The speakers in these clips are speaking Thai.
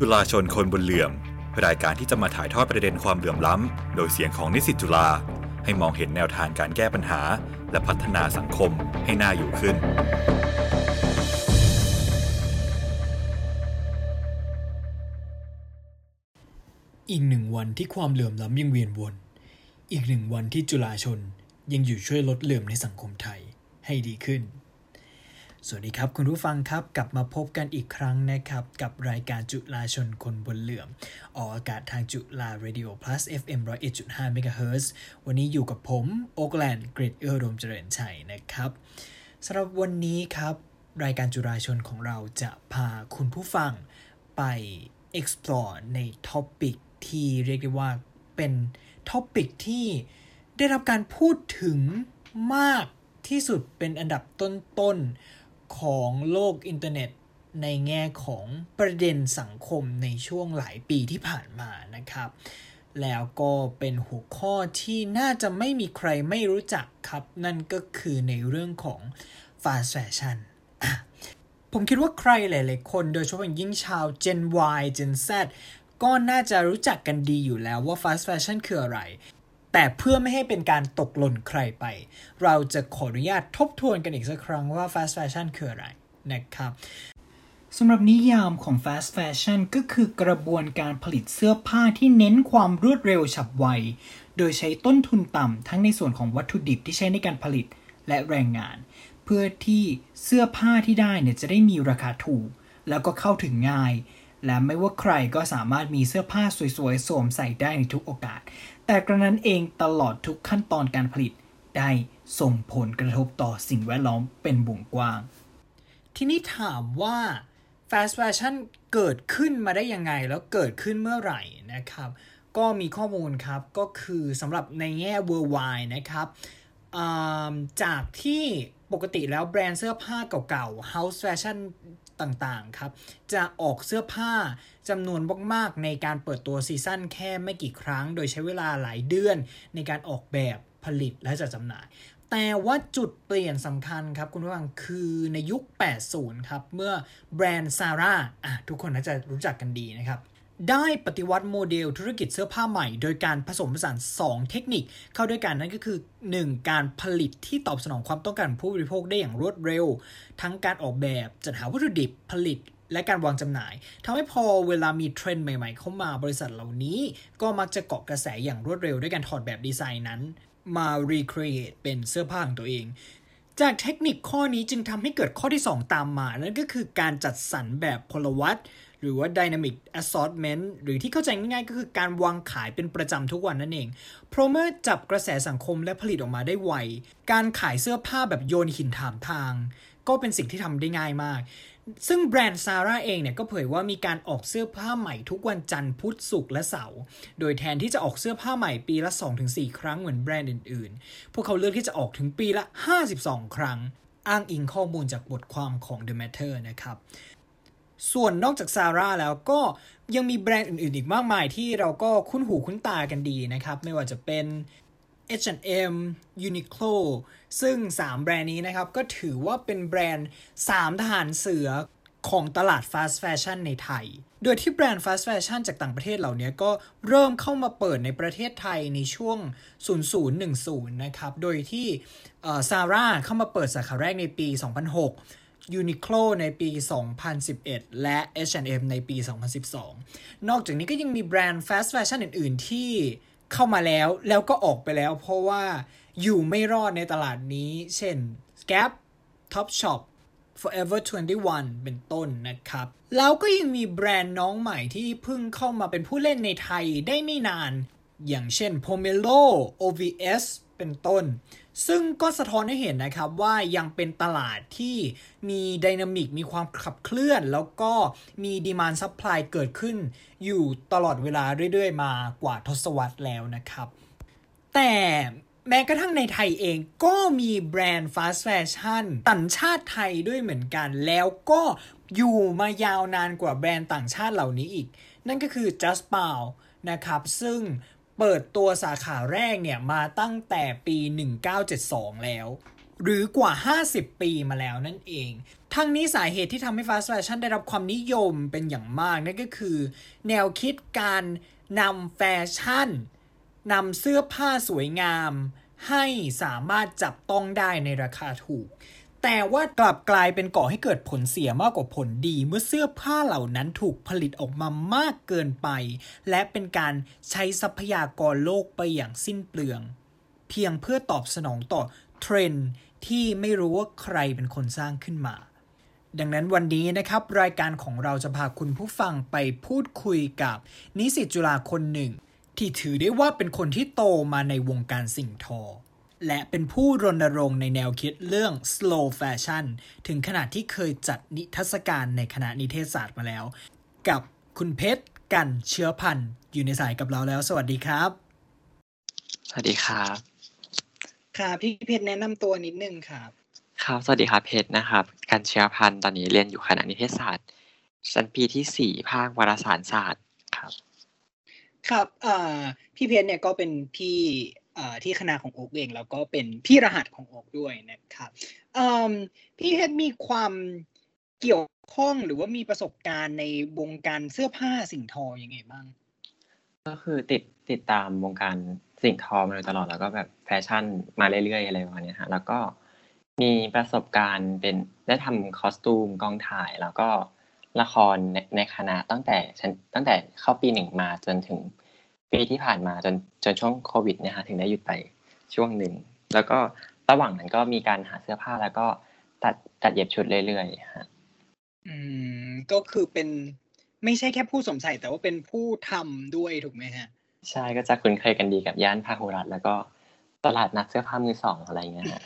จุฬาชนคนบนเหลื่อม รายการที่จะมาถ่ายทอดประเด็นความเหลื่อมล้ำ โดยเสียงของนิสิตจุฬาให้มองเห็นแนวทางการแก้ปัญหา และพัฒนาสังคมให้น่าอยู่ขึ้น อีกหนึ่งวันที่ความเหลื่อมล้ำยังเวียนวน อีกหนึ่งวันที่จุฬาชนยังอยู่ช่วยลดเหลื่อมในสังคมไทยให้ดีขึ้น สวัสดีครับ คุณผู้ฟังครับกลับมาพบกันอีกครั้งนะครับ กับรายการจุฬาชนคนบนเหลื่อม ออกอากาศทางจุฬา Radio Plus FM 101.5 MHz วันนี้อยู่กับผมโอกแลนด์กริดเอื้อรมเจริญชัยนะครับสำหรับวันนี้ครับ รายการจุฬาชนของเราจะพาคุณผู้ฟังไป explore ใน topic ที่เรียกได้ว่าเป็น topic ที่ได้รับการพูดถึงมากที่สุดเป็นอันดับต้นๆ ของโลกอินเทอร์เน็ตในแง่ของประเด็นสังคมในช่วงหลายปีที่ผ่านมานะครับ แล้วก็เป็นหัวข้อที่น่าจะไม่มีใครไม่รู้จักครับ นั่นก็คือในเรื่องของ fast fashion อะผมคิดว่าใครหลาย ๆ คนโดยเฉพาะอย่างยิ่งชาว Gen Y Gen Z ก็น่าจะรู้จักกันดีอยู่แล้วว่า fast fashion คืออะไร แต่เพื่อไม่ให้เป็นการตกหล่นใครไป เราจะขออนุญาตทบทวนกันอีกสักครั้งว่า fast fashion คืออะไรนะครับสำหรับนิยามของ fast fashion ก็คือกระบวนการผลิตเสื้อผ้าที่เน้นความรวดเร็วฉับไว โดยใช้ต้นทุนต่ำทั้งในส่วนของวัตถุดิบที่ใช้ในการผลิตและแรงงาน เพื่อที่เสื้อผ้าที่ได้เนี่ยจะได้มีราคาถูก แล้วก็เข้าถึงง่าย และไม่ว่าใครก็สามารถมีเสื้อผ้าสวยๆสวมใส่ได้ในทุกโอกาส แต่กระนั้นเองตลอดทุกขั้นตอนการผลิตได้ส่งผลกระทบต่อสิ่งแวดล้อมเป็นวงกว้าง ทีนี้ถามว่า fast fashion เกิดขึ้นมาได้ยังไง แล้วเกิดขึ้นเมื่อไหร่นะครับ ก็มีข้อมูลครับ ก็คือสำหรับในแง่ worldwide นะครับจากที่ปกติแล้วแบรนด์เสื้อผ้าเก่าๆ house fashion ต่างๆครับ จะออกเสื้อผ้าจำนวนมากๆในการเปิดตัวซีซั่นแค่ไม่กี่ครั้ง โดยใช้เวลาหลายเดือนในการออกแบบผลิตและจัดจำหน่าย แต่ว่าจุดเปลี่ยนสำคัญครับคุณผู้ฟังคือในยุค 80 ครับ เมื่อแบรนด์ซาร่าทุกคนน่าจะรู้จักกันดีนะครับ ได้ปฏิวัติโมเดลธุรกิจเสื้อผ้าใหม่ โดยการผสมผสาน 2 เทคนิค เข้าด้วยกันนั่นก็คือ 1. การผลิตที่ตอบสนองความต้องการผู้บริโภคได้อย่างรวดเร็ว ทั้งการออกแบบจัดหาวัตถุดิบผลิตและการวางจำหน่ายทำให้พอเวลามีเทรนด์ใหม่ๆ เข้ามาบริษัทเหล่านี้ ก็มักจะเกาะกระแสอย่างรวดเร็วด้วยการถอดแบบดีไซน์นั้น มา recreate เป็นเสื้อผ้าของตัวเองจากเทคนิคข้อนี้จึงทำให้เกิดข้อที่ 2 ตามมา นั่นก็คือการจัดสรรแบบพลวัต หรือว่า dynamic assortment หรือที่เข้าใจง่ายๆ ก็คือการวางขายเป็นประจำทุกวันนั่นเอง เพราะเมื่อจับกระแสสังคมและผลิตออกมาได้ไว การขายเสื้อผ้าแบบโยนหินถามทาง ก็เป็นสิ่งที่ทำได้ง่ายมาก ซึ่งแบรนด์ซาร่าเองเนี่ยก็เผยว่ามีการออกเสื้อผ้าใหม่ทุกวันจันทร์พุธศุกร์และเสาร์ โดยแทนที่จะออกเสื้อผ้าใหม่ปีละ 2-4 ครั้งเหมือนแบรนด์อื่นๆ พวกเขาเลือกที่จะออกถึงปีละ 52 ครั้ง อ้างอิงข้อมูลจากบทความของ The Matter นะครับ ส่วนนอกจากซาร่าแล้วก็ยังมีแบรนด์อื่นๆ อีกมากมายที่เราก็คุ้นหูคุ้นตากันดีนะครับ ไม่ว่าจะเป็น H&M Uniqlo ซึ่ง 3 แบรนด์นี้นะครับ ก็ถือว่าเป็นแบรนด์ 3 ทหารเสือของตลาด fast fashion ในไทย โดยที่แบรนด์ fast fashion จากต่างประเทศเหล่านี้ก็เริ่มเข้ามาเปิดในประเทศไทยในช่วง 0010 นะครับ โดยที่ซาร่าเข้ามาเปิดสาขาแรกในปี 2006 Uniqlo ในปี 2011 และ H&M ในปี 2012 นอกจากนี้ก็ยังมีแบรนด์ fast fashion อื่น ๆ ที่เข้ามาแล้วแล้วก็ออกไปแล้ว เพราะว่าอยู่ไม่รอดในตลาดนี้ เช่น Gap Topshop Forever 21 เป็นต้นนะครับ แล้วก็ยังมีแบรนด์น้องใหม่ที่เพิ่งเข้ามาเป็นผู้เล่นในไทยได้ไม่นาน อย่างเช่น Pomelo OVS เป็นต้น ซึ่งก็สะท้อนให้เห็นนะครับว่ายังเป็นตลาดที่มี dynamic มีความขับเคลื่อน แล้วก็มี demand supply เกิดขึ้น อยู่ตลอดเวลาเรื่อยๆ มากว่าทศวรรษแล้วนะครับ แต่แม้กระทั่งในไทยเองก็มีแบรนด์ฟาสต์แฟชั่นต่างชาติไทยด้วยเหมือนกัน แล้วก็อยู่มายาวนานกว่าแบรนด์ต่างชาติเหล่านี้อีก นั่นก็คือ Just p o w นะครับ ซึ่ง เปิดตัวสาขาแรกเนี่ยมาตั้งแต่ปี 1972 แล้ว หรือกว่า 50 ปีมาแล้วนั่นเอง ทั้งนี้สาเหตุที่ทำให้ fast fashion ได้รับความนิยมเป็นอย่างมากนั่นก็คือ แนวคิดการนำแฟชั่นนำเสื้อผ้าสวยงาม ให้สามารถจับต้องได้ในราคาถูก แต่ว่ากลับกลายเป็นก่อให้เกิดผลเสียมากกว่าผลดี เมื่อเสื้อผ้าเหล่านั้นถูกผลิตออกมามากเกินไป และเป็นการใช้ทรัพยากรโลกไปอย่างสิ้นเปลือง เพียงเพื่อตอบสนองต่อเทรนด์ที่ไม่รู้ว่าใครเป็นคนสร้างขึ้นมา ดังนั้นวันนี้นะครับ รายการของเราจะพาคุณผู้ฟังไปพูดคุยกับ นิสิตจุฬาคนหนึ่ง ที่ถือได้ว่าเป็นคนที่โตมาในวงการสิ่งทอ และเป็นผู้รณรงค์ในแนวคิดเรื่อง slow fashion ถึงขนาดที่เคยจัดนิทรรศการในคณะนิเทศศาสตร์มาแล้ว กับคุณเพชรกันเชื้อพันธ์อยู่ในสายกับเราแล้ว สวัสดีครับ สวัสดีครับครับพี่เพชรแนะนำตัวนิดนึงครับครับสวัสดีครับเพชรนะครับการเชื้อพันธุ์ตอนนี้เรียนอยู่คณะนิเทศศาสตร์ ชั้นปีที่สี่ภาควารสารศาสตร์ครับ ครับเอ่อพี่เพชรเนี่ยก็เป็นพี่เอ่อ ที่คณะของโอ๊กเอง แล้วก็เป็นพี่รหัสของโอ๊กด้วยนะครับพี่เพชรมีความเกี่ยวข้องหรือว่ามีประสบการณ์ในวงการเสื้อผ้าสิ่งทอยังไงบ้าง ก็คือติดติดตามวงการสิ่งทอมาโดยตลอดแล้วก็แบบแฟชั่นมาเรื่อยๆอะไรประมาณนี้ฮะแล้วก็มีประสบการณ์เป็นได้ทำคอสตูมกองถ่าย แล้วก็ละครในในคณะตั้งแต่ชั้นตั้งแต่เข้าปีหนึ่งมาจนถึง ปีที่ผ่านมาจนจนช่วงโควิดเนี่ยฮะถึงได้หยุดไปช่วงหนึ่ง แล้วก็ระหว่างนั้นก็มีการหาเสื้อผ้าแล้วก็ตัดตัดเย็บชุดเรื่อยๆฮะอืมก็คือเป็นไม่ใช่แค่ผู้สวมใส่แต่ว่าเป็นผู้ทำด้วยถูกไหมฮะ ใช่ก็จะคุ้นเคยกันดีกับย่านพาหุรัตน์แล้วก็ตลาดนัดเสื้อผ้ามือสองอะไรเงี้ยฮะ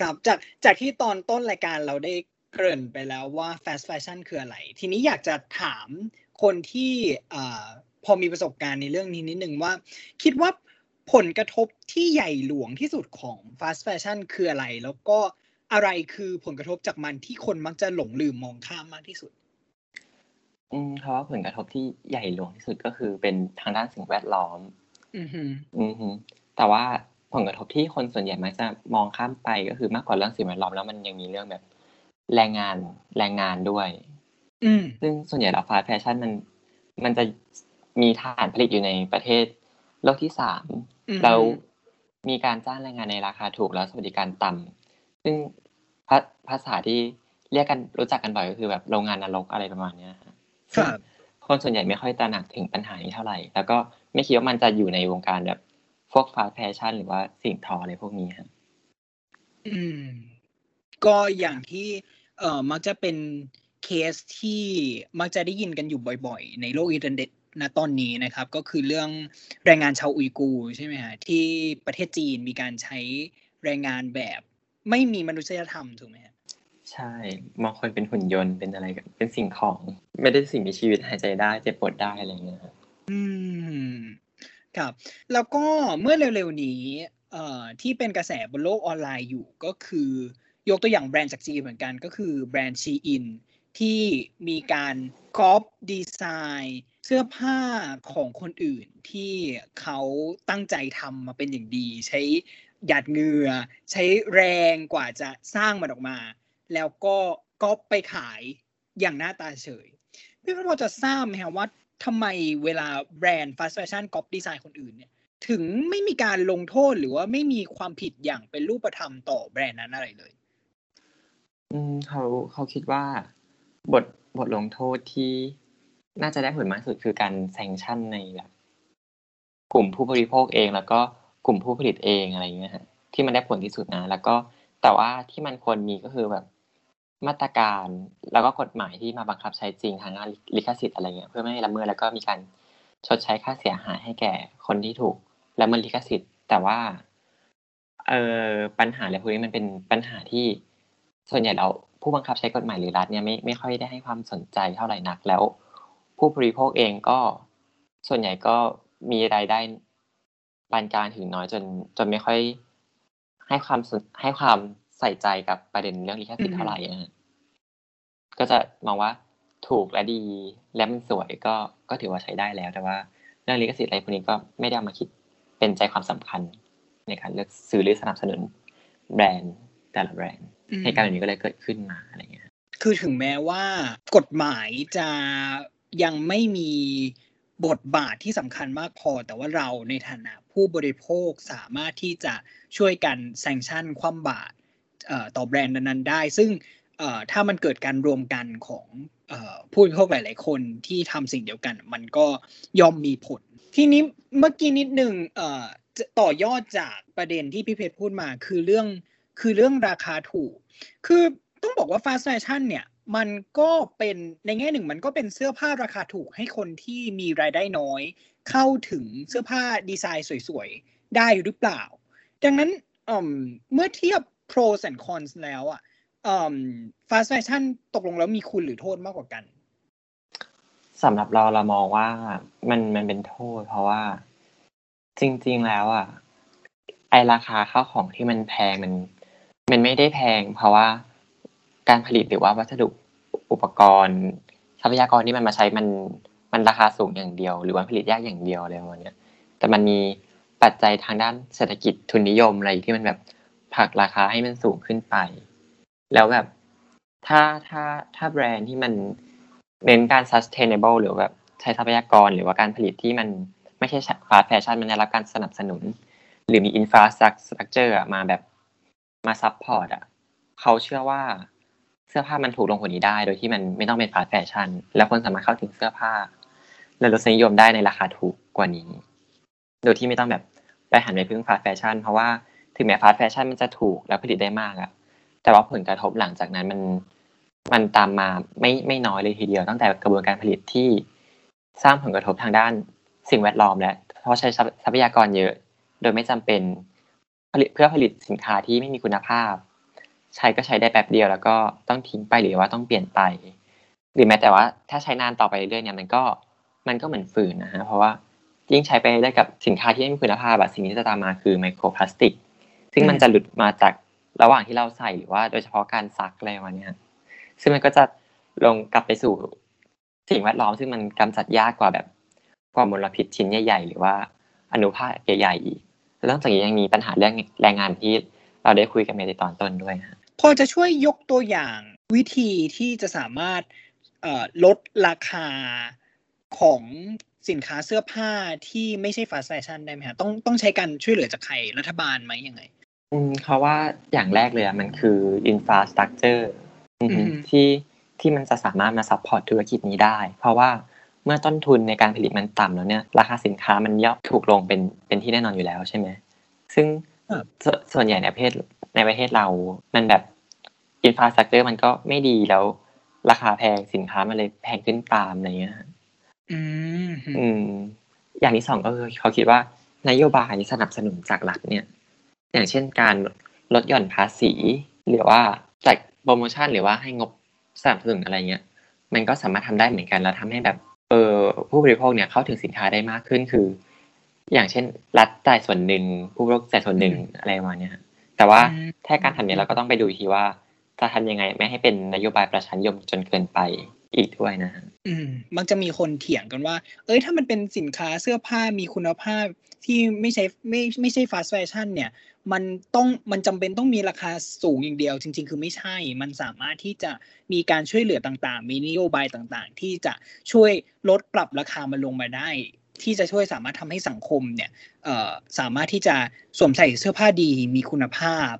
ครับจากจากที่ตอนต้นรายการเราได้เกริ่นไปแล้วว่า fast fashion คืออะไร ทีนี้อยากจะถามคนที่อ่า พอมีประสบการณ์ในเรื่องนี้นิดนึงว่า คิดว่าผลกระทบที่ใหญ่หลวงที่สุดของ fast fashion คืออะไร แล้วก็อะไรคือผลกระทบจากมันที่คนมักจะหลงลืมมองข้ามมากที่สุด อืมเพราะว่าผลกระทบที่ใหญ่หลวงที่สุดก็คือเป็นทางด้านสิ่งแวดล้อม อือฮึอือฮึแต่ว่าผลกระทบที่คนส่วนใหญ่มักจะมองข้ามไปก็คือมากกว่าเรื่องสิ่งแวดล้อมแล้วมันยังมีเรื่องแบบแรงงานแรงงานด้วย อืมซึ่งส่วนใหญ่แล้วฟาสต์แฟชั่นมัน มันจะ มีฐานผลิตอยู่ในประเทศโลกที่สามอือฮึแล้วมีการจ้างแรงงานในราคาถูกแล้วสวัสดิการต่ำซึ่งภาภาษาที่เรียกกันรู้จักกันบ่อยก็คือแบบโรงงานนรกอะไรประมาณเนี้ยฮะครับคนส่วนใหญ่ไม่ค่อยตระหนักถึงปัญหานี้เท่าไหร่ แล้วก็ไม่คิดว่ามันจะอยู่ในวงการแบบพวก fast fashion หรือว่าสิ่งทออะไรพวกนี้ครับอืม ก็อย่างที่ เอ่อมักจะเป็นเคสที่มักจะได้ยินกันอยู่บ่อย ๆ ในโลกอินเทอร์เน็ต ณตอนนี้นะครับ ก็คือเรื่องแรงงานชาวอุยกูร์ใช่ไหมฮะที่ประเทศจีนมีการใช้แรงงานแบบไม่มีมนุษยธรรมถูกไหมฮะใช่บางคนเป็นหุ่นยนต์เป็นอะไรกันเป็นสิ่งของ ไม่ได้สิ่งมีชีวิตหายใจได้เจ็บปวดได้อะไรเงี้ยครับอืมครับ แล้วก็เมื่อเร็วๆนี้เอ่อที่เป็นกระแสบนโลกออนไลน์อยู่ก็คือยกตัวอย่างแบรนด์จากจีนเหมือนกันก็คือแบรนด์ชีอินที่มีการก๊อปดีไซน์ เสื้อผ้าของคนอื่นที่เขาตั้งใจทำมาเป็นอย่างดี ใช้หยาดเหงื่อใช้แรงกว่าจะสร้างมันออกมา แล้วก็ก๊อปไปขายอย่างหน้าตาเฉยพี่พอจะทราบไหมครับว่าทำไมเวลาแบรนด์ fast fashion ก๊อปดีไซน์คนอื่นเนี่ยถึงไม่มีการลงโทษหรือว่าไม่มีความผิดอย่างเป็นรูปธรรมต่อแบรนด์นั้นอะไรเลย อืมเขาเขาคิดว่า บทบทลงโทษที่ น่าจะได้ผลมากสุดคือการแซงชั่นในแบบกลุ่มผู้บริโภคเอง แล้วก็กลุ่มผู้ผลิตเองอะไรอย่างเงี้ยฮะที่มันได้ผลที่สุดนะ แล้วก็แต่ว่าที่มันควรมีก็คือแบบมาตรการแล้วก็กฎหมายที่มาบังคับใช้จริงทางด้านลิขสิทธิ์อะไรเงี้ยเพื่อไม่ให้ละเมิดแล้วก็มีการชดใช้ค่าเสียหายให้แก่คนที่ถูกละเมิดลิขสิทธิ์ แต่ว่าเออปัญหาอะไรพวกนี้มันเป็นปัญหาที่ส่วนใหญ่แล้วผู้บังคับใช้กฎหมายหรือรัฐเนี่ยไม่ไม่ค่อยได้ให้ความสนใจเท่าไหร่นักแล้ว ผู้บริโภคเองก็ส่วนใหญ่ก็มีรายได้ปานกลางถึงน้อยจนจนไม่ค่อย ให้ความสนให้ความใส่ใจกับประเด็นเรื่องลิขสิทธิ์เท่าไหร่นะฮะก็จะมองว่าถูกและดีและมันสวยก็ก็ถือว่าใช้ได้แล้ว แต่ว่าเรื่องลิขสิทธิ์อะไรพวกนี้ก็ไม่ได้เอามาคิดเป็นใจความสำคัญในการเลือกซื้อหรือสนับสนุนแบรนด์แต่ละแบรนด์เหตุการณ์แบบนี้ก็เลยเกิดขึ้นมาอะไรเงี้ยคือถึงแม้ว่ากฎหมายจะ ยังไม่มีบทบาทที่สำคัญมากพอ แต่ว่าเราในฐานะผู้บริโภคสามารถที่จะช่วยกันแซงชั่นคว่ำบาตรต่อแบรนด์นั้นๆได้ ซึ่งถ้ามันเกิดการรวมกันของผู้บริโภคหลาย ๆ คนที่ทำสิ่งเดียวกัน มันก็ย่อมมีผล ทีนี้เมื่อกี้นิดหนึ่งต่อยอดจากประเด็นที่พี่เพชรพูดมาคือเรื่องคือเรื่องราคาถูก คือต้องบอกว่าฟาสต์แฟชั่นเนี่ย มันก็เป็นในแง่หนึ่งมันก็เป็นเสื้อผ้าราคาถูกให้คนที่มีรายได้น้อย เข้าถึงเสื้อผ้าดีไซน์สวยๆ ได้หรือเปล่า ดังนั้นเมื่อเทียบ pros and cons แล้วอะ fast fashion ตกลงแล้วมีคุณหรือโทษมากกว่ากันสำหรับเราเรามองว่ามันมันเป็นโทษ เพราะว่า จริง ๆแล้วอะไอราคาข้าวของที่มันแพงมัน มันไม่ได้แพง เพราะว่า การผลิตหรือว่าวัสดุอุปกรณ์ ทรัพยากรที่มันมาใช้มันมันราคาสูงอย่างเดียว หรือว่าผลิตยากอย่างเดียวอะไรประมาณนี้แต่มันมีปัจจัยทางด้านเศรษฐกิจทุนนิยมอะไรที่มันแบบผลักราคาให้มันสูงขึ้นไป แล้วแบบถ้าถ้าถ้าแบรนด์ที่มันเน้นการ sustainable หรือแบบใช้ทรัพยากรหรือว่าการผลิตที่มันไม่ใช่ fast fashion มันได้รับการสนับสนุน หรือมี infrastructure มาแบบมา support อะเขาเชื่อว่า เสื้อผ้ามันถูกลงกว่านี้ได้ โดยที่มันไม่ต้องเป็น fast fashion แล้วคนสามารถเข้าถึงเสื้อผ้า และรสนิยมได้ในราคาถูกกว่านี้ โดยที่ไม่ต้องแบบไปหันไปพึ่ง fast fashion เพราะว่าถึงแม้ fast fashion มันจะถูกแล้วผลิตได้มากอะแต่ว่าผลกระทบหลังจากนั้นมันมันตามมาไม่ไม่น้อยเลยทีเดียวตั้งแต่กระบวนการผลิตที่สร้างผลกระทบทางด้านสิ่งแวดล้อมและเพราะใช้ทรัพยากรเยอะ โดยไม่จำเป็นผลิตเพื่อผลิตสินค้าที่ไม่มีคุณภาพ ใช้ก็ใช้ได้แป๊บเดียวแล้วก็ต้องทิ้งไปหรือว่าต้องเปลี่ยนไป หรือแม้แต่ว่าถ้าใช้นานต่อไปเรื่อยเนี่ยมันก็มันก็เหมือนฝืนนะฮะเพราะว่ายิ่งใช้ไปได้กับสินค้าที่ไม่มีคุณภาพแบบสิ่งที่จะตามมาคือไมโครพลาสติก ซึ่งมันจะหลุดมาจากระหว่างที่เราใส่หรือว่าโดยเฉพาะการซักอะไรวันนี้ซึ่งมันก็จะลงกลับไปสู่สิ่งแวดล้อมซึ่งมันกำจัดยากกว่าแบบกว่ามลพิษชิ้นใหญ่ ๆ หรือว่าอนุภาคใหญ่ๆอีกแล้วนอกจากนี้ยังมีปัญหาเรื่องแรงงานที่เราได้คุยกันในตอนต้นด้วยนะ พอจะช่วยยกตัวอย่างวิธีที่จะสามารถลดราคาของสินค้าเสื้อผ้าที่ไม่ใช่ fast fashion ได้ไหมฮะต้องต้องใช้การช่วยเหลือจากใครรัฐบาลไหมยังไง อืมเขาว่าอย่างแรกเลยมันคือ infrastructure ที่ที่มันจะสามารถมา support ธุรกิจนี้ได้ เพราะว่าเมื่อต้นทุนในการผลิตมันต่ำแล้วเนี่ย ราคาสินค้ามันย่อมถูกลงเป็นเป็นที่แน่นอนอยู่แล้วใช่ไหมซึ่งส่วนใหญ่ในประเทศ ในประเทศเรา มันแบบอินฟราสตรักเจอร์มันก็ไม่ดีแล้ว ราคาแพงสินค้ามันเลยแพงขึ้นตามอะไรเงี้ยอืมอืม อย่างที่สองก็คือเขาคิดว่านโยบายสนับสนุนจากรัฐเนี่ย อย่างเช่นการลดหย่อนภาษี หรือว่าจัดโปรโมชั่นหรือว่าให้งบสนับสนุนอะไรเงี้ย มันก็สามารถทำได้เหมือนกันแล้วทำให้แบบเออผู้บริโภคเนี่ยเข้าถึงสินค้าได้มากขึ้นคือ อย่างเช่น รัฐจ่ายส่วนหนึ่งผู้บริโภคจ่ายส่วนหนึ่งอะไรประมาณนี้ แต่ว่าถ้าการทำเนี้ยเราก็ต้องไปดูทีว่าจะทำยังไง ไม่ให้เป็นนโยบายประชานิยมจนเกินไปอีกด้วยนะอืมมันจะมีคนเถียงกันว่า เอ้ยถ้ามันเป็นสินค้าเสื้อผ้ามีคุณภาพที่ไม่ใช่ไม่ไม่ใช่ฟาสต์แฟชั่นเนี่ย มันต้องมันจำเป็นต้องมีราคาสูงอย่างเดียว จริง ๆ คือไม่ใช่ มันสามารถที่จะมีการช่วยเหลือต่างๆ มีนโยบายต่างๆ ที่จะช่วยลดปรับราคามันลงมาได้ ที่จะช่วยสามารถทำให้สังคมเนี่ยสามารถที่จะสวมใส่เสื้อผ้าดีมีคุณภาพ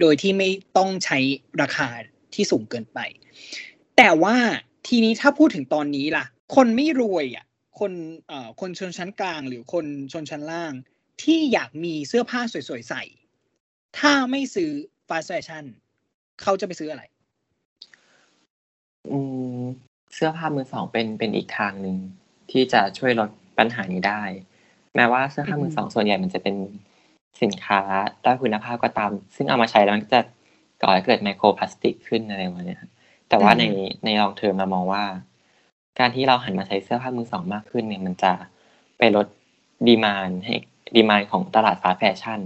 โดยที่ไม่ต้องใช้ราคาที่สูงเกินไป แต่ว่าทีนี้ถ้าพูดถึงตอนนี้ล่ะ คนไม่รวยอะคนเอ่อคนชนชั้นกลางหรือคนชนชั้นล่าง ที่อยากมีเสื้อผ้าสวยๆใส่ ถ้าไม่ซื้อฟาสแฟชั่นเขาจะไปซื้ออะไรอืมเสื้อผ้ามือสองเป็นเป็นอีกทางหนึ่งที่จะช่วยลด ปัญหานี้ได้ แม้ว่าเสื้อผ้ามือสองส่วนใหญ่มันจะเป็นสินค้าด้อยคุณภาพก็ตาม ซึ่งเอามาใช้แล้วมันจะก่อให้เกิดไมโครพลาสติกขึ้นอะไรประมาณนี้แต่ว่าในใน long term เรามองว่า การที่เราหันมาใช้เสื้อผ้ามือสองมากขึ้นเนี่ย มันจะไปลด demand ให้ demand ของตลาด fast fashion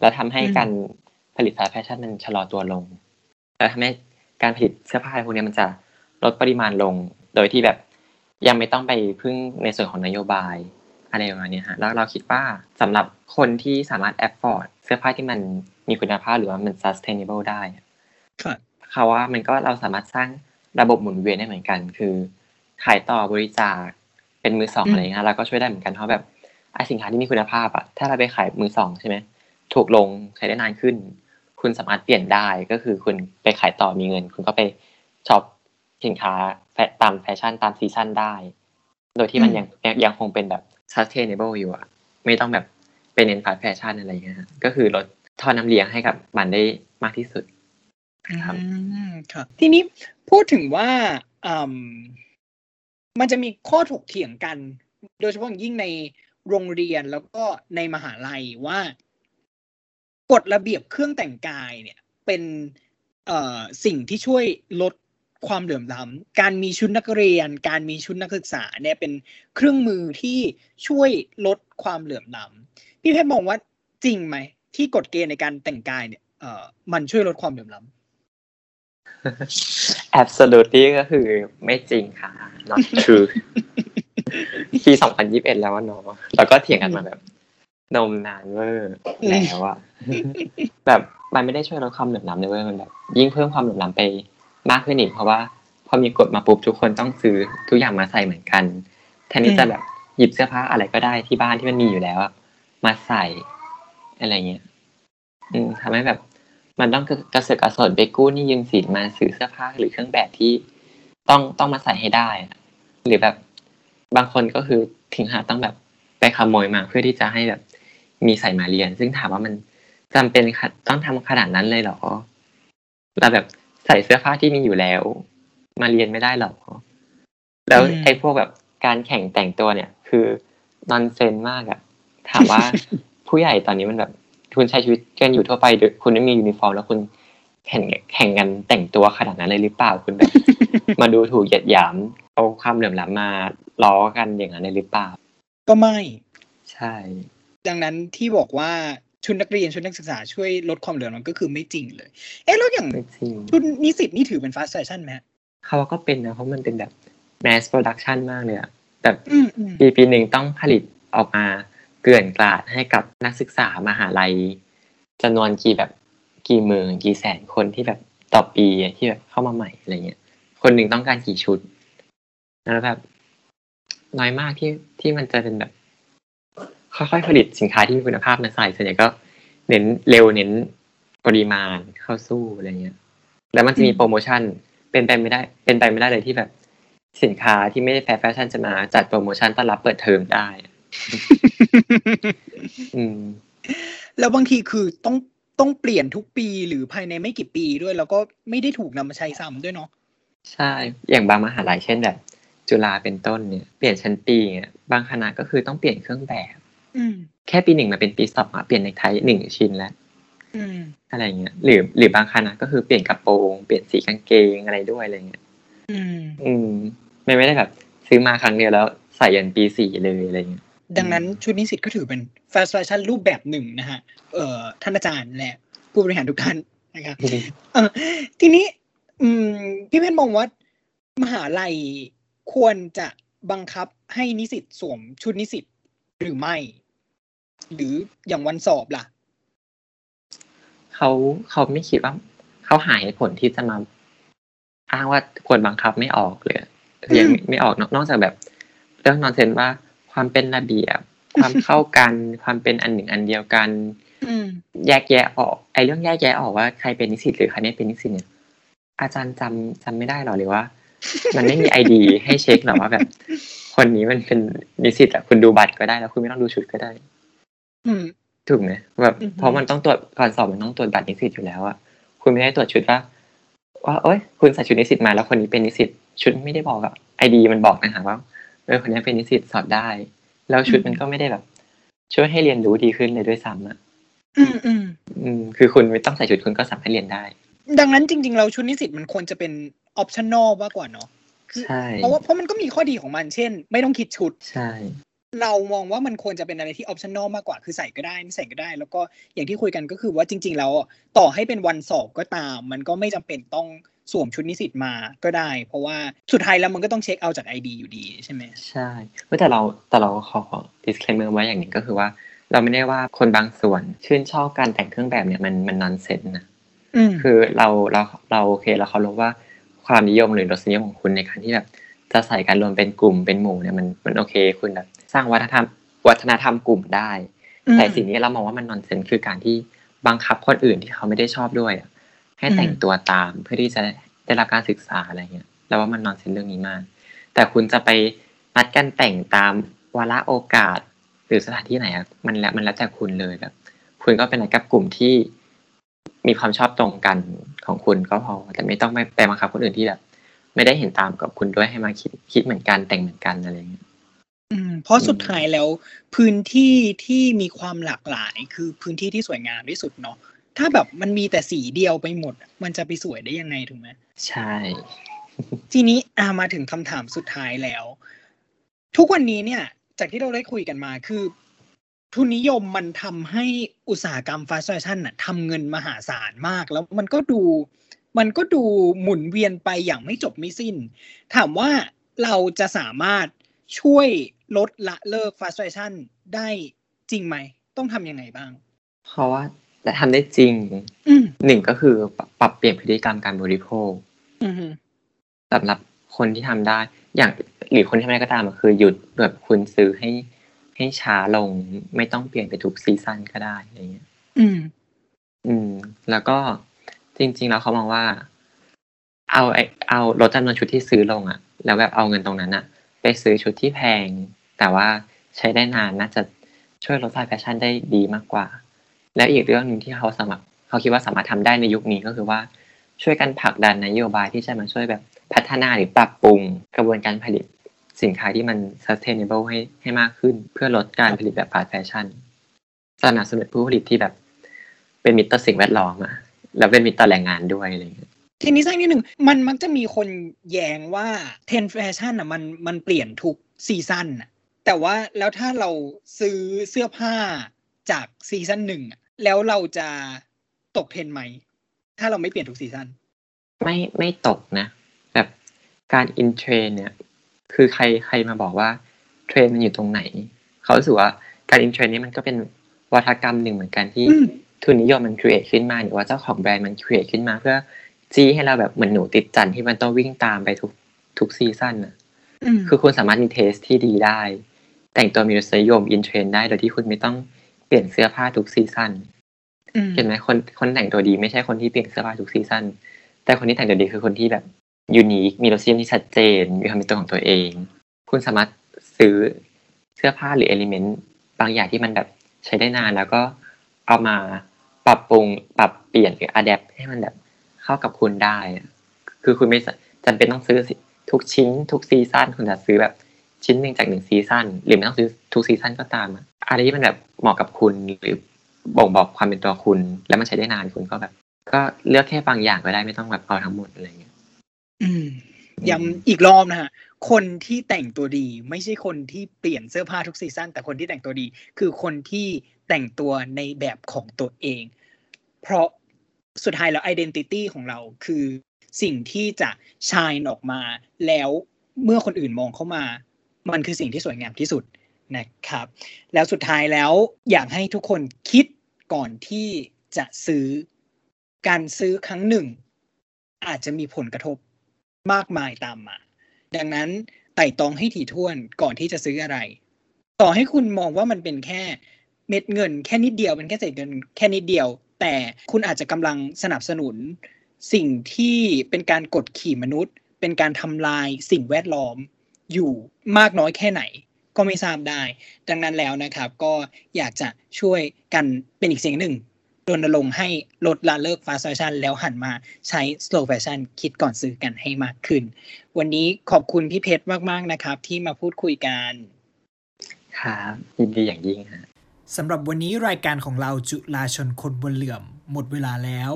แล้วทำให้การผลิต fast fashion มันชะลอตัวลง แล้วทำให้การผลิตเสื้อผ้าพวกนี้มันจะลดปริมาณลง โดยที่แบบ ยังไม่ต้องไปพึ่งในส่วนของนโยบายอะไรประมาณนี้ฮะแล้วเราคิดว่าสำหรับคนที่สามารถ afford เสื้อผ้าที่มันมีคุณภาพหรือว่ามัน sustainable ได้ครับเขาว่ามันก็เราสามารถสร้างระบบหมุนเวียนได้เหมือนกัน คือขายต่อบริจาคเป็นมือสองอืมอะไรเงี้ยเราก็ช่วยได้เหมือนกันเพราะแบบไอสินค้าที่มีคุณภาพอะถ้าเราไปขายมือสองใช่ไหมถูกลงใช้ได้นานขึ้น คุณสามารถเปลี่ยนได้ก็คือคุณไปขายต่อมีเงิน คุณก็ไป shop สินค้าแฟ ตามแฟชั่นตาม season ได้ โดยที่มันยังยังยังคงเป็นแบบ sustainable อยู่อะไม่ต้องแบบไปเน้น fast fashion อะไรเงี้ยฮะก็คือลดท่อน้ำเลี้ยงให้กับมันได้มากที่สุดครับอืมครับทีนี้พูดถึงว่าอืมมันจะมีข้อถกเถียงกัน โดยเฉพาะอย่างยิ่งในโรงเรียนแล้วก็ในมหาลัยว่ากฎระเบียบเครื่องแต่งกายเนี่ย เป็นเอ่อสิ่งที่ช่วยลด ความเหลื่อมล้ำการมีชุดนักเรียน การมีชุดนักศึกษาเนี่ยเป็นเครื่องมือที่ช่วยลดความเหลื่อมล้ำพี่เพชรมองว่าจริงไหมที่กฎเกณฑ์ในการแต่งกายเนี่ยเอ่อมันช่วยลดความเหลื่อมล้ำ absolutely ก็คือไม่จริงค่ะ not true ปีสองพันยิบเอ็ดแล้วว่าเนาะแล้วก็เถียงกันมาแบบ นมนานเวอร์แล้วอะแบบมันไม่ได้ช่วยลดความเหลื่อมล้ำเลยเว้ยมันแบบ ยิ่งเพิ่มความเหลื่อมล้ำไป มากขึ้นอีกเพราะว่า พอมีกฎมาปุ๊บทุกคนต้องซื้อทุกอย่างมาใส่เหมือนกันแทนที่จะแบบหยิบเสื้อผ้าอะไรก็ได้ที่บ้านที่มันมีอยู่แล้วมาใส่อะไรเงี้ยอืมทำให้แบบ มันต้องกระเสือกกระสนไปกู้นี่ยืมสินมาซื้อเสื้อผ้าหรือเครื่องแบบที่ต้องต้องมาใส่ให้ได้หรือแบบบางคนก็คือถึงหาต้องแบบไปขโมยมาเพื่อที่จะให้แบบ มีใส่มาเรียน ซึ่งถามว่ามันจำเป็นต้องทำขนาดนั้นเลยเหรอเราแบบ ใส่เสื้อผ้าที่มีอยู่แล้ว มาเรียนไม่ได้เหรอแล้วอืมไอ้พวกแบบการแข่งแต่งตัวเนี่ย คือnonsense มากอะถามว่าผู้ใหญ่ตอนนี้มันแบบคุณใช้ชีวิตกันอยู่ทั่วไปโดยคุณไม่มียูนิฟอร์ม แล้วคุณแข่งแข่งกันแต่งตัวขนาดนั้นเลยหรือเปล่าคุณแบบมาดูถูกเหยียดหยามเอาความเหลื่อมล้ำมาล้อกันอย่างนั้นเลยหรือเปล่า ก็ไม่ ใช่ ดังนั้นที่บอกว่า ชุดนักเรียนชุดนักศึกษาช่วยลดความเหลื่อมล้ำก็คือไม่จริงเลย เอ๊ะแล้วอย่างไม่จริงชุดนิสิตนี่ถือเป็น fast fashion ไหมฮะเขาว่าก็เป็นนะเพราะมันเป็นแบบ mass production มากเลยอะแบบอืมอืมปีปีหนึ่งต้องผลิตออกมาเกลื่อนกลาดให้กับนักศึกษามหาลัยจำนวนกี่แบบกี่หมื่นกี่แสนคนที่แบบต่อปีอะที่แบบเข้ามาใหม่อะไรเงี้ย คนหนึ่งต้องการกี่ชุดแล้วแบบน้อยมากที่ที่มันจะเป็นแบบ ค่อยๆผลิตสินค้าที่มีคุณภาพมาใส่ส่วนใหญ่ก็เน้นเร็วเน้นปริมาณเข้าสู้อะไรเงี้ยแล้วมันจะมีโปรโมชั่นเป็นไปไม่ได้ เป็นไปไม่ได้เลยที่แบบสินค้าที่ไม่ได้ fast fashion จะมาจัดโปรโมชั่นต้อนรับเปิดเทอมได้ อืม แล้วบางทีคือต้องต้องเปลี่ยนทุกปีหรือภายในไม่กี่ปีด้วย แล้วก็ไม่ได้ถูกนำมาใช้ซ้ำด้วยเนาะใช่ อย่างบางมหาลัยเช่นแบบ จุฬาเป็นต้นเนี่ย เปลี่ยนชั้นปีเนี่ยบางคณะก็คือต้องเปลี่ยนเครื่องแบบอืม แค่ปีหนึ่งมาเป็นปีสองอะเปลี่ยนเนกไทหนึ่งชิ้นแล้วอืมอะไรเงี้ยหรือหรือบางคณะก็คือเปลี่ยนกระโปรงเปลี่ยนสีกางเกงอะไรด้วยอะไรเงี้ยอืมอืมไม่ไม่ได้แบบซื้อมาครั้งเดียวแล้วใส่ยันปีสี่เลยอะไรเงี้ยดังนั้นชุดนิสิตก็ถือเป็นฟาสแฟชั่นรูปแบบหนึ่งนะฮะเอ่อท่านอาจารย์และผู้บริหารทุกท่านนะครับเออทีนี้ อืมพี่เพชรมองว่ามหาลัยควรจะบังคับให้นิสิตสวมชุดนิสิตหรือไม่ หรืออย่างวันสอบล่ะ เขาเขาไม่คิดว่า เขาหาเหตุผลที่จะมาอ้างว่าควรบังคับไม่ออกเลยยังไม่ไม่ออกนอกนอกจากแบบ เรื่องนอนเซนว่าความเป็นระเบียบ ความเข้ากันความเป็นอันหนึ่งอันเดียวกันอืมแยกแยะออกไอ้เรื่องแยกแยะออกว่าใครเป็นนิสิตหรือใครไม่เป็นนิสิตเนี่ย อาจารย์จำจำไม่ได้หรอหรือว่า มันไม่มีไอดีให้เช็คหรอว่าแบบ คนนี้มันเป็นนิสิตอะคุณดูบัตรก็ได้แล้วคุณไม่ต้องดูชุดก็ได้อืม ถูกไหมแบบอือฮึเพราะมันต้องตรวจก่อนสอบมันต้องตรวจบัตรนิสิตอยู่แล้วอะคุณไม่ได้ตรวจชุดว่าว่าเอ้ย คุณใส่ชุดนิสิตมาแล้วคนนี้เป็นนิสิตชุดไม่ได้บอกอะไอดีมันบอกนะฮะว่าเออคนนี้เป็นนิสิตสอบได้ แล้วชุดมันก็ไม่ได้แบบ ช่วยให้เรียนรู้ดีขึ้นเลยด้วยซ้ำอะอืมอืมอืมคือคุณไม่ต้องใส่ชุดคุณก็สามารถเรียนได้ ดังนั้นจริง ๆ เราชุดนิสิตมันควรจะเป็น optional มากกว่าเนาะคือใช่เพราะว่าเพราะมันก็มีข้อดีของมัน เช่น ไม่ต้องคิดชุด ใช่ เรามองว่ามันควรจะเป็นอะไรที่ optional มากกว่าคือใส่ก็ได้ไม่ใส่ก็ได้ แล้วก็อย่างที่คุยกันก็คือว่าจริง ๆ แล้วอะต่อให้เป็นวันสอบก็ตาม มันก็ไม่จำเป็นต้องสวมชุดนิสิตมาก็ได้ เพราะว่าสุดท้ายแล้วมันก็ต้องเช็คเอาจาก ID อยู่ดีใช่ไหมใช่เมื่อแต่เราแต่เราขอ disclaimer ไว้อย่างหนึ่งก็คือว่า เราไม่ได้ว่าคนบางส่วนชื่นชอบการแต่งเครื่องแบบเนี่ยมันมัน nonsense นะอืมคือเราเราเราโอเคเราเคารพว่าความนิยมหรือรสนิยมของคุณในการที่แบบ จะใส่กันรวมเป็นกลุ่มเป็นหมู่เนี่ยมันมันโอเค คุณแบบสร้างวัฒนธรรมวัฒนธรรมกลุ่มได้ แต่สิ่งนี้เรามองว่ามันนอนเซนคือการที่บังคับคนอื่นที่เขาไม่ได้ชอบด้วยอะให้แต่งตัวตามเพื่อที่จะได้รับการศึกษาอะไรเงี้ยแล้วว่ามันนอนเซนเรื่องนี้มาก แต่คุณจะไปนัดกันแต่งตามวาระโอกาส หรือสถานที่ไหนอะมันแล้วมันแล้วแต่คุณเลยแบบคุณก็เป็นอะไรกับกลุ่มที่มีความชอบตรงกันของคุณก็พอ แต่ไม่ต้องไปไปบังคับคนอื่นที่แบบ ไม่ได้เห็นตามกับคุณด้วยให้มาคิดคิดเหมือนกันแต่งเหมือนกันอะไรเงี้ยอืมเพราะสุดท้ายแล้ว พื้นที่ที่มีความหลากหลาย คือพื้นที่ที่สวยงามที่สุดเนาะถ้าแบบมันมีแต่สีเดียวไปหมด มันจะไปสวยได้ยังไงถูกไหมใช่ ทีนี้อามาถึงคำถามสุดท้ายแล้ว ทุกวันนี้เนี่ย จากที่เราได้คุยกันมาคือ ทุนนิยมมันทำให้อุตสาหกรรม fast fashion น่ะทำเงินมหาศาลมาก แล้วมันก็ดู มันก็ดูหมุนเวียนไปอย่างไม่จบไม่สิ้น ถามว่าเราจะสามารถช่วยลดละเลิก fast fashion ได้จริงไหม ต้องทำยังไงบ้าง เพราะว่าแต่ทำได้จริงอืมหนึ่งก็คือปรับเปลี่ยนพฤติกรรมการบริโภคอืมสำหรับคนที่ทำได้ อย่างหรือคนที่ทำไม่ได้ก็ตามอะคือหยุดแบบคุณซื้อให้ให้ช้าลงไม่ต้องเปลี่ยนไปทุกซีซั่นก็ได้อะไรเงี้ย อืม อืม แล้วก็ จริง ๆ แล้วเขามองว่า เอาไอเอาลดจำนวนชุดที่ซื้อลงอะแล้วแบบเอาเงินตรงนั้นอะไปซื้อชุดที่แพง แต่ว่าใช้ได้นานน่าจะช่วยลดสายแฟชั่นได้ดีมากกว่า แล้วอีกเรื่องหนึ่งที่เขาสามารถเขาคิดว่าสามารถทำได้ในยุคนี้ก็คือว่าช่วยกันผลักดันนโยบายที่จะมาช่วยแบบพัฒนาหรือปรับปรุงกระบวนการผลิตสินค้าที่มัน sustainable ให้ให้มากขึ้น เพื่อลดการผลิตแบบ fast fashion สนับสนุนผู้ผลิตที่แบบ เป็นมิตรต่อสิ่งแวดล้อมอะ แล้วเป็นมิตรต่อแรงงานด้วยอะไรอย่างเงี้ยทีนี้สักนิดหนึ่งมันมักจะมีคนแย้งว่าเทรนด์แฟชั่นอะมันมันเปลี่ยนทุก season อะแต่ว่าแล้วถ้าเราซื้อเสื้อผ้าจาก season หนึ่งอะแล้วเราจะตกเทรนด์ไหม ถ้าเราไม่เปลี่ยนทุก seasonไม่ไม่ตกนะ แบบการ in trend เนี่ย คือใครใครมาบอกว่าเทรนด์มันอยู่ตรงไหน เขารู้สึกว่าการ in trend นี้มันก็เป็นวาทกรรมหนึ่งเหมือนกันที่อืม ทุนนิยมมัน create ขึ้นมาหรือว่าเจ้าของแบรนด์มัน create ขึ้นมาเพื่อจี้ให้เราแบบเหมือนหนูติดจั่นที่มันต้องวิ่งตามไปทุกทุก season น่ะอืมคือคุณสามารถมี taste ที่ดีได้ แต่งตัวมีรสนิยม in trend ได้โดยที่คุณไม่ต้องเปลี่ยนเสื้อผ้าทุก season เห็นไหมคนคนแต่งตัวดีไม่ใช่คนที่เปลี่ยนเสื้อผ้าทุก season แต่คนที่แต่งตัวดีคือคนที่แบบ unique มีรสนิยมที่ชัดเจน มีความเป็นตัวของตัวเอง คุณสามารถซื้อเสื้อผ้าหรือ element บางอย่างที่มันแบบใช้ได้นานแล้วก็เอามา ปรับปรุงปรับเปลี่ยนหรือ adapt ให้มันแบบเข้ากับคุณได้อะคือคุณไม่จำเป็นต้องซื้อทุกชิ้น ทุกซีซั่นคุณจะซื้อแบบชิ้นหนึ่งจากหนึ่งซีซั่นหรือไม่ต้องซื้อทุกซีซั่นก็ตามอะอะไรที่มันแบบเหมาะกับคุณหรือบ่งบอกความเป็นตัวคุณ แล้วมันใช้ได้นานคุณก็แบบ ก็เลือกแค่บางอย่างก็ได้ไม่ต้องแบบเอาทั้งหมดอะไรเงี้ยอืมย้ำอีกรอบนะฮะคนที่แต่งตัวดี ไม่ใช่คนที่เปลี่ยนเสื้อผ้าทุกซีซั่นแต่คนที่แต่งตัวดี คือคนที่ แต่งตัวในแบบของตัวเอง เพราะสุดท้ายแล้ว identity ของเราคือสิ่งที่จะชายออกมา แล้วเมื่อคนอื่นมองเข้ามา มันคือสิ่งที่สวยงามที่สุดนะครับ แล้วสุดท้ายแล้วอยากให้ทุกคนคิดก่อนที่จะซื้อการซื้อครั้งหนึ่ง อาจจะมีผลกระทบมากมายตามมา ดังนั้นไต่ตองให้ถี่ถ้วนก่อนที่จะซื้ออะไร ต่อให้คุณมองว่ามันเป็นแค่ เม็ดเงินแค่นิดเดียวเป็นแค่เศษเงินแค่นิดเดียว แต่คุณอาจจะกำลังสนับสนุน สิ่งที่เป็นการกดขี่มนุษย์ เป็นการทำลายสิ่งแวดล้อมอยู่มากน้อยแค่ไหน ก็ไม่ทราบได้ ดังนั้นแล้วนะครับ ก็อยากจะช่วยกันเป็นอีกเสียงหนึ่งรณรงค์ให้ลดละเลิกฟาสต์แฟชั่นแล้วหันมาใช้ slow fashion คิดก่อนซื้อกันให้มากขึ้น วันนี้ขอบคุณพี่เพชรมาก ๆ นะครับ ที่มาพูดคุยกัน ครับยินดีอย่างยิ่งฮะ สำหรับวันนี้รายการของเราจุฬาชนคนบนเหลื่อม หมดเวลาแล้ว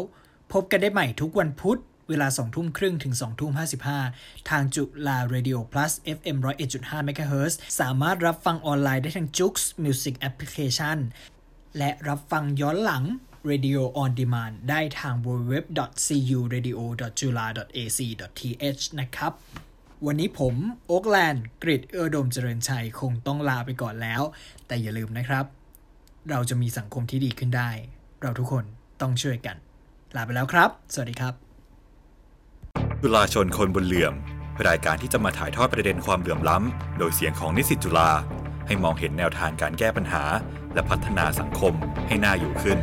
พบกันได้ใหม่ทุกวันพุธ เวลา2ทุ่มครึ่งถึง2ทุ่ม55 ทางจุฬา Radio Plus FM 101.5 MHz สามารถรับฟังออนไลน์ได้ทาง Jux Music Application และรับฟังย้อนหลัง Radio on Demand ได้ทาง www.curadio.jula.ac.th นะครับ วันนี้ผม โอ๊กแลนด์กริดเอื้อดมเจริญชัย คงต้องลาไปก่อนแล้ว แต่อย่าลืมนะครับ เราจะมีสังคมที่ดีขึ้นได้ เราทุกคนต้องช่วยกัน ลาไปแล้วครับ สวัสดีครับจุฬาชนคนบนเหลื่อม รายการที่จะมาถ่ายทอดประเด็นความเหลื่อมล้ำ โดยเสียงของนิสิตจุฬาให้มองเห็นแนวทางการแก้ปัญหา และพัฒนาสังคมให้น่าอยู่ขึ้น